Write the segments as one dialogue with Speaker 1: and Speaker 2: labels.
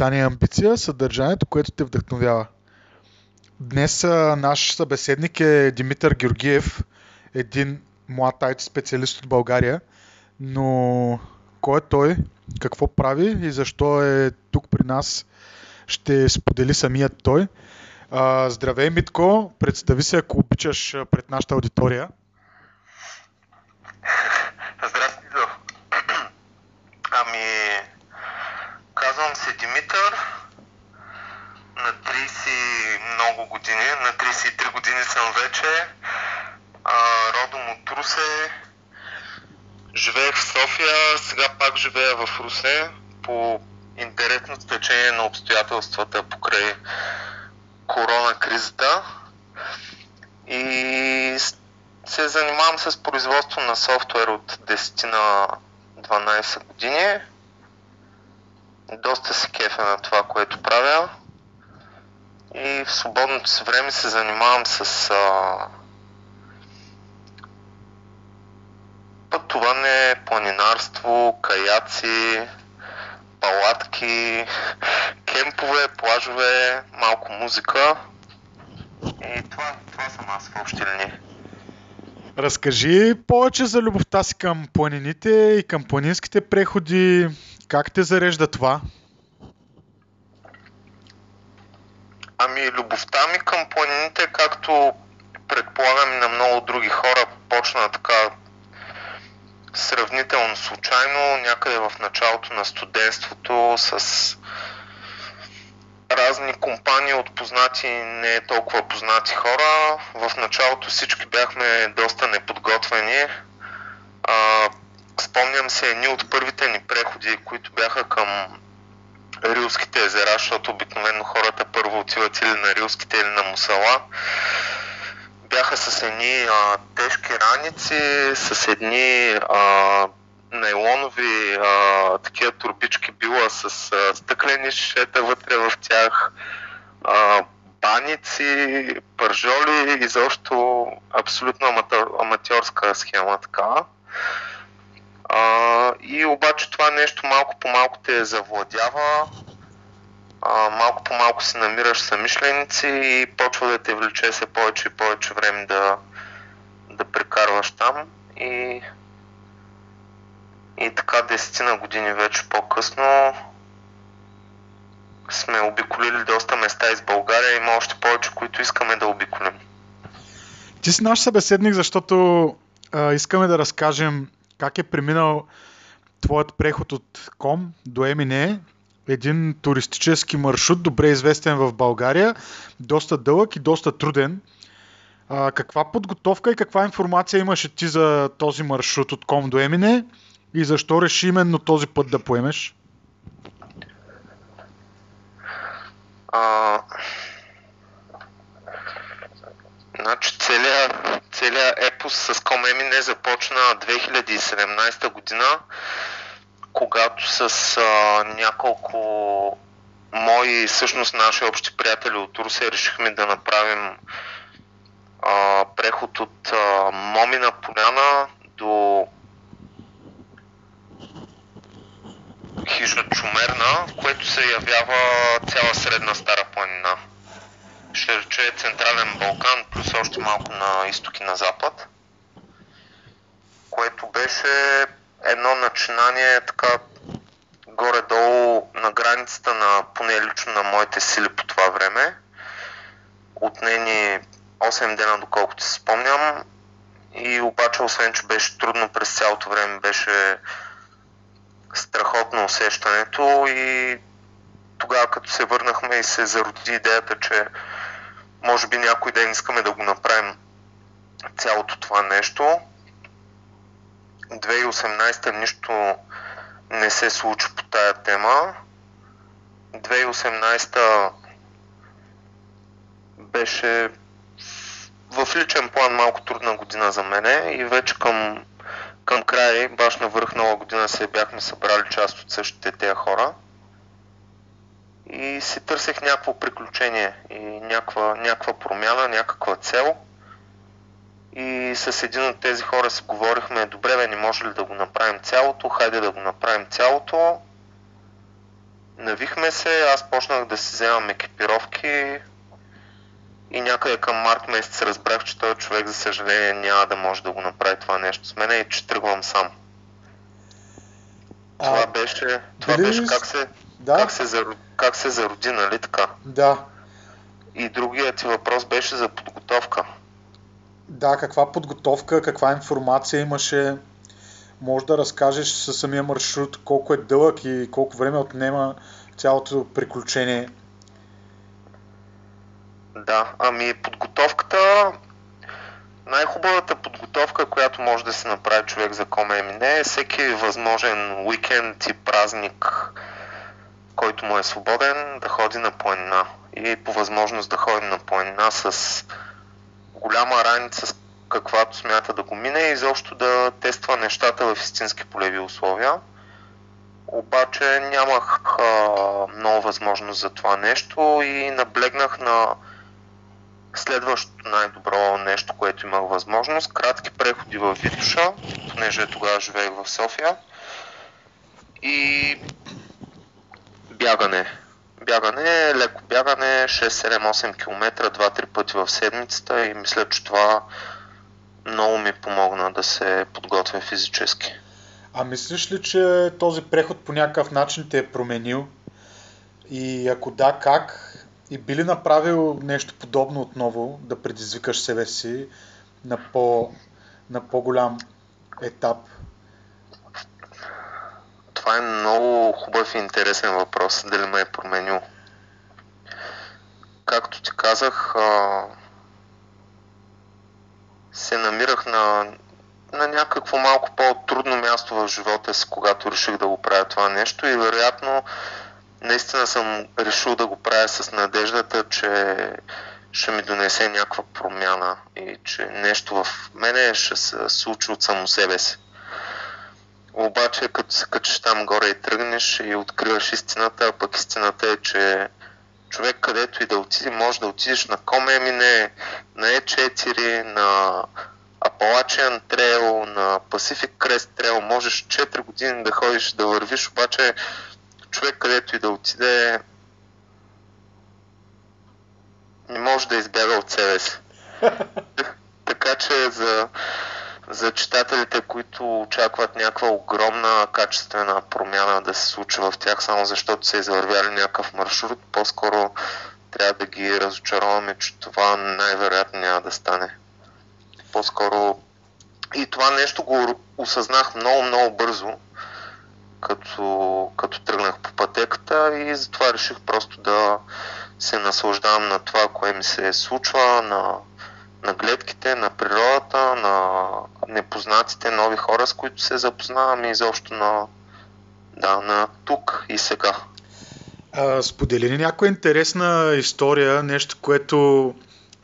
Speaker 1: описание амбиция, съдържанието, което те вдъхновява. Днес наш събеседник е Димитър Георгиев, един млад IT специалист от България, но кой е той, какво прави и защо е тук при нас, ще сподели самият той. Здравей, Митко, представи се, ако обичаш пред нашата аудитория.
Speaker 2: Здрасти, До. Ами, казвам се Димитър, на 30 много години, на 33 години съм вече, а, родом от Русе, живеех в София, сега пак живея в Русе по интересно стечение на обстоятелствата покрай корона кризата и се занимавам с производство на софтуер от 10 на 12 години. Доста се кефя на това, което правя. И в свободното си време се занимавам с а, пътуване, планинарство, каяци, палатки, кемпове, плажове, малко музика. И това, това съм аз в общи линии.
Speaker 1: Разкажи повече за любовта си към планините и към планинските преходи. Как те зарежда това?
Speaker 2: Ами, любовта ми към планините, както предполагам и на много други хора, почна така сравнително случайно, някъде в началото на студентството с разни компании от познати и не толкова познати хора. В началото всички бяхме доста неподготвени. А, спомням се едни от първите ни преходи, които бяха към Рилските езера, защото обикновено хората първо отиват или на Рилските или на Мусала. Бяха с едни а, тежки раници, с едни а, нейлонови а, такива турбички била с а, стъклени шишета вътре в тях, а, баници, пържоли, изобщо абсолютно аматьорска схема така. И обаче това нещо малко по малко те завладява, а, малко по малко се намираш самишленици и почва да те влече се повече и повече време да, да прекарваш там. И и така десетина години вече по-късно сме обиколили доста места из България. Има още повече, които искаме да обиколим.
Speaker 1: Ти си наш събеседник, защото а, искаме да разкажем как е преминал твоят преход от Ком до Емине. Един туристически маршрут, добре известен в България, доста дълъг и доста труден. А, каква подготовка и каква информация имаше ти за този маршрут от Ком до Емине? И защо реши именно този път да поемеш?
Speaker 2: А, значи целият, епос с Комеми не започна 2017 година, когато с а, няколко мои, всъщност наши общи приятели от Русия решихме да направим а, преход от а, Момина поляна до хижа Чумерна, което се явява цяла средна Стара планина. Ще рече Централен Балкан, плюс още малко на изток и на запад. Което беше едно начинание така горе-долу на границата на, поне лично на моите сили по това време. Отне ни 8 дена, доколкото се спомням. И обаче, освен че беше трудно през цялото време, беше страхотно усещането и тогава като се върнахме и се зароди идеята, че може би някой ден искаме да го направим цялото това нещо. 2018 нищо не се случи по тая тема. 2018 беше в личен план малко трудна година за мене и вече към към края, баш на върх нова година се бяхме събрали част от същите тези хора и си търсех някакво приключение и някаква, някаква промяна, някаква цел. И с един от тези хора си говорихме, добре бе, не може ли да го направим цялото, хайде да го направим цялото. навихме се, аз почнах да си вземам екипировки и някъде към март месец разбрах, че този човек, за съжаление, няма да може да го направи това нещо с мен и че тръгвам сам. А, това беше, това дали... беше как се, да? как, се зароди, как се зароди, нали така?
Speaker 1: Да.
Speaker 2: И другият ти въпрос беше за подготовка.
Speaker 1: Да, каква подготовка, каква информация имаше? Може да разкажеш със самия маршрут колко е дълъг и колко време отнема цялото приключение?
Speaker 2: Да, ами подготовката, най-хубавата подготовка, която може да се направи човек за Коме е всеки възможен уикенд и празник, който му е свободен, да ходи на планина. И по възможност да ходим на планина с голяма раница, с каквато смята да го мине и изобщо да тества нещата в истински полеви условия. Обаче нямах а, много възможност за това нещо и наблегнах на следващото най-добро нещо, което имах възможност. Кратки преходи в Витуша, понеже тогава живеех в София. И бягане. Бягане, леко бягане, 6-7-8 км, 2-3 пъти в седмицата и мисля, че това много ми помогна да се подготвя физически.
Speaker 1: А мислиш ли, че този преход по някакъв начин те е променил? И ако да, как? И би ли направил нещо подобно отново, да предизвикаш себе си на, по, на по-голям етап?
Speaker 2: Това е много хубав и интересен въпрос, дали ме е променил. Както ти казах, се намирах на, на някакво малко по-трудно място в живота си, когато реших да го правя това нещо и вероятно наистина съм решил да го правя с надеждата, че ще ми донесе някаква промяна и че нещо в мене ще се случи от само себе си. Обаче, като се качиш там горе и тръгнеш и откриваш истината, а пък истината е, че човек където и да отиде, може да отидеш на Комемине, на E4, на Appalachian Trail, на Pacific Crest Trail, можеш 4 години да ходиш да вървиш, обаче човек където и да отиде не може да избяга от себе си. така че за, за читателите, които очакват някаква огромна качествена промяна да се случва в тях, само защото са извървяли някакъв маршрут, по-скоро трябва да ги разочароваме, че това най-вероятно няма да стане. По-скоро и това нещо го осъзнах много, много бързо, като, като тръгнах по пътеката и затова реших просто да се наслаждавам на това, кое ми се случва, на, на гледките, на природата, на непознатите нови хора, с които се запознавам и изобщо на, да, на тук и сега.
Speaker 1: А, сподели ли някоя интересна история, нещо, което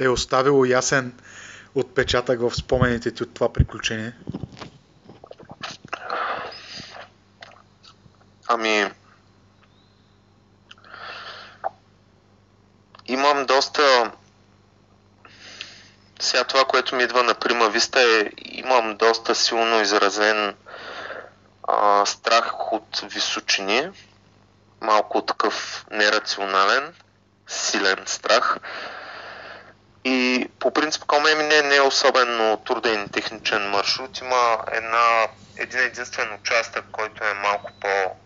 Speaker 1: е оставило ясен отпечатък в спомените ти от това приключение?
Speaker 2: Ами, имам доста... Сега това, което ми идва на Прима Виста е, имам доста силно изразен а, страх от височини, малко такъв нерационален, силен страх. И по принцип Комеми не, не е особено труден техничен маршрут. Има една, един единствен участък, който е малко по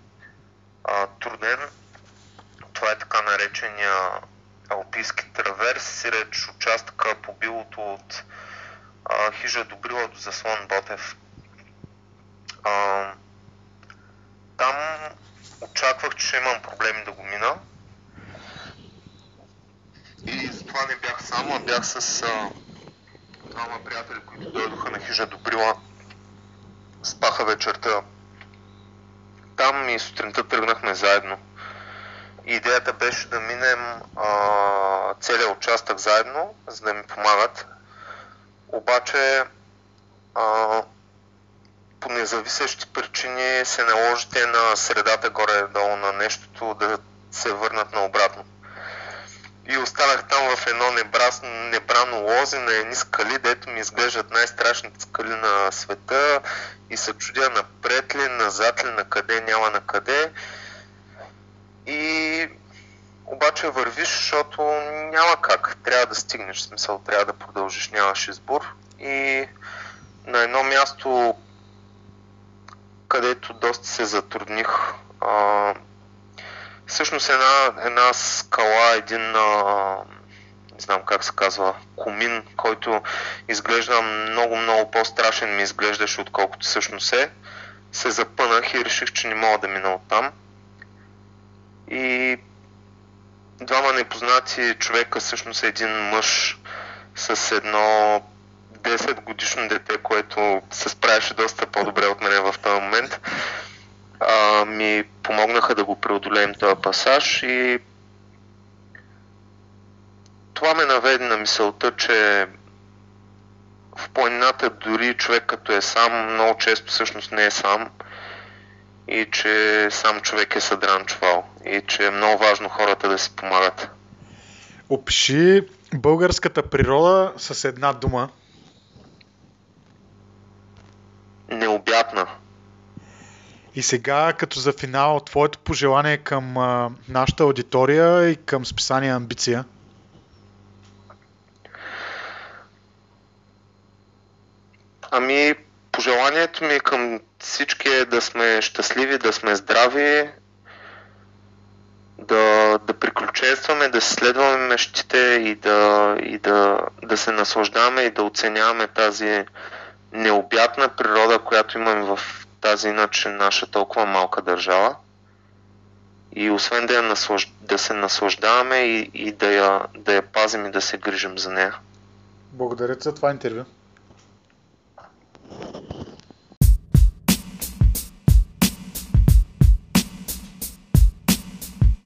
Speaker 2: а, труден. Това е така наречения Алпийски траверс, участъка по билото от а, хижа Добрила до заслон Ботев. А, там очаквах, че имам проблеми да го мина. И затова не бях само, бях с двама приятели, които дойдоха на хижа Добрила. Спаха вечерта там и сутринта тръгнахме заедно. Идеята беше да минем а, целият участък заедно, за да ми помагат. Обаче а, по независещи причини се наложите на средата горе-долу на нещото да се върнат наобратно. И останах там в едно небрас, небрано лози на едни скали, дето ми изглеждат най-страшните скали на света и се чудя напред ли, назад ли, на къде, няма на къде. И обаче вървиш, защото няма как. Трябва да стигнеш, смисъл, трябва да продължиш, нямаш избор. И на едно място, където доста се затрудних, а, всъщност една, една скала, един, а, не знам как се казва, комин, който изглежда много, много по-страшен ми изглеждаше, отколкото всъщност е, се запънах и реших, че не мога да мина оттам. И двама непознати човека, всъщност един мъж с едно 10 годишно дете, което се справяше доста по-добре от мен в този момент, а, ми помогнаха да го преодолеем този пасаж и това ме наведе на мисълта, че в планината дори човек като е сам, много често всъщност не е сам и че сам човек е съдран чувал и че е много важно хората да си помагат.
Speaker 1: Опиши българската природа с една дума.
Speaker 2: Необятна.
Speaker 1: И сега, като за финал, твоето пожелание към а, нашата аудитория и към списание Амбиция?
Speaker 2: Ами, пожеланието ми към всички е да сме щастливи, да сме здрави, да, да приключенстваме, да следваме мечтите и, да, и да, да се наслаждаваме и да оценяваме тази необятна природа, която имаме в тази иначе наша толкова малка държава. И освен да, я наслаж... да се наслаждаваме и, и да, я, да я пазим и да се грижим за нея.
Speaker 1: Благодаря за това интервю.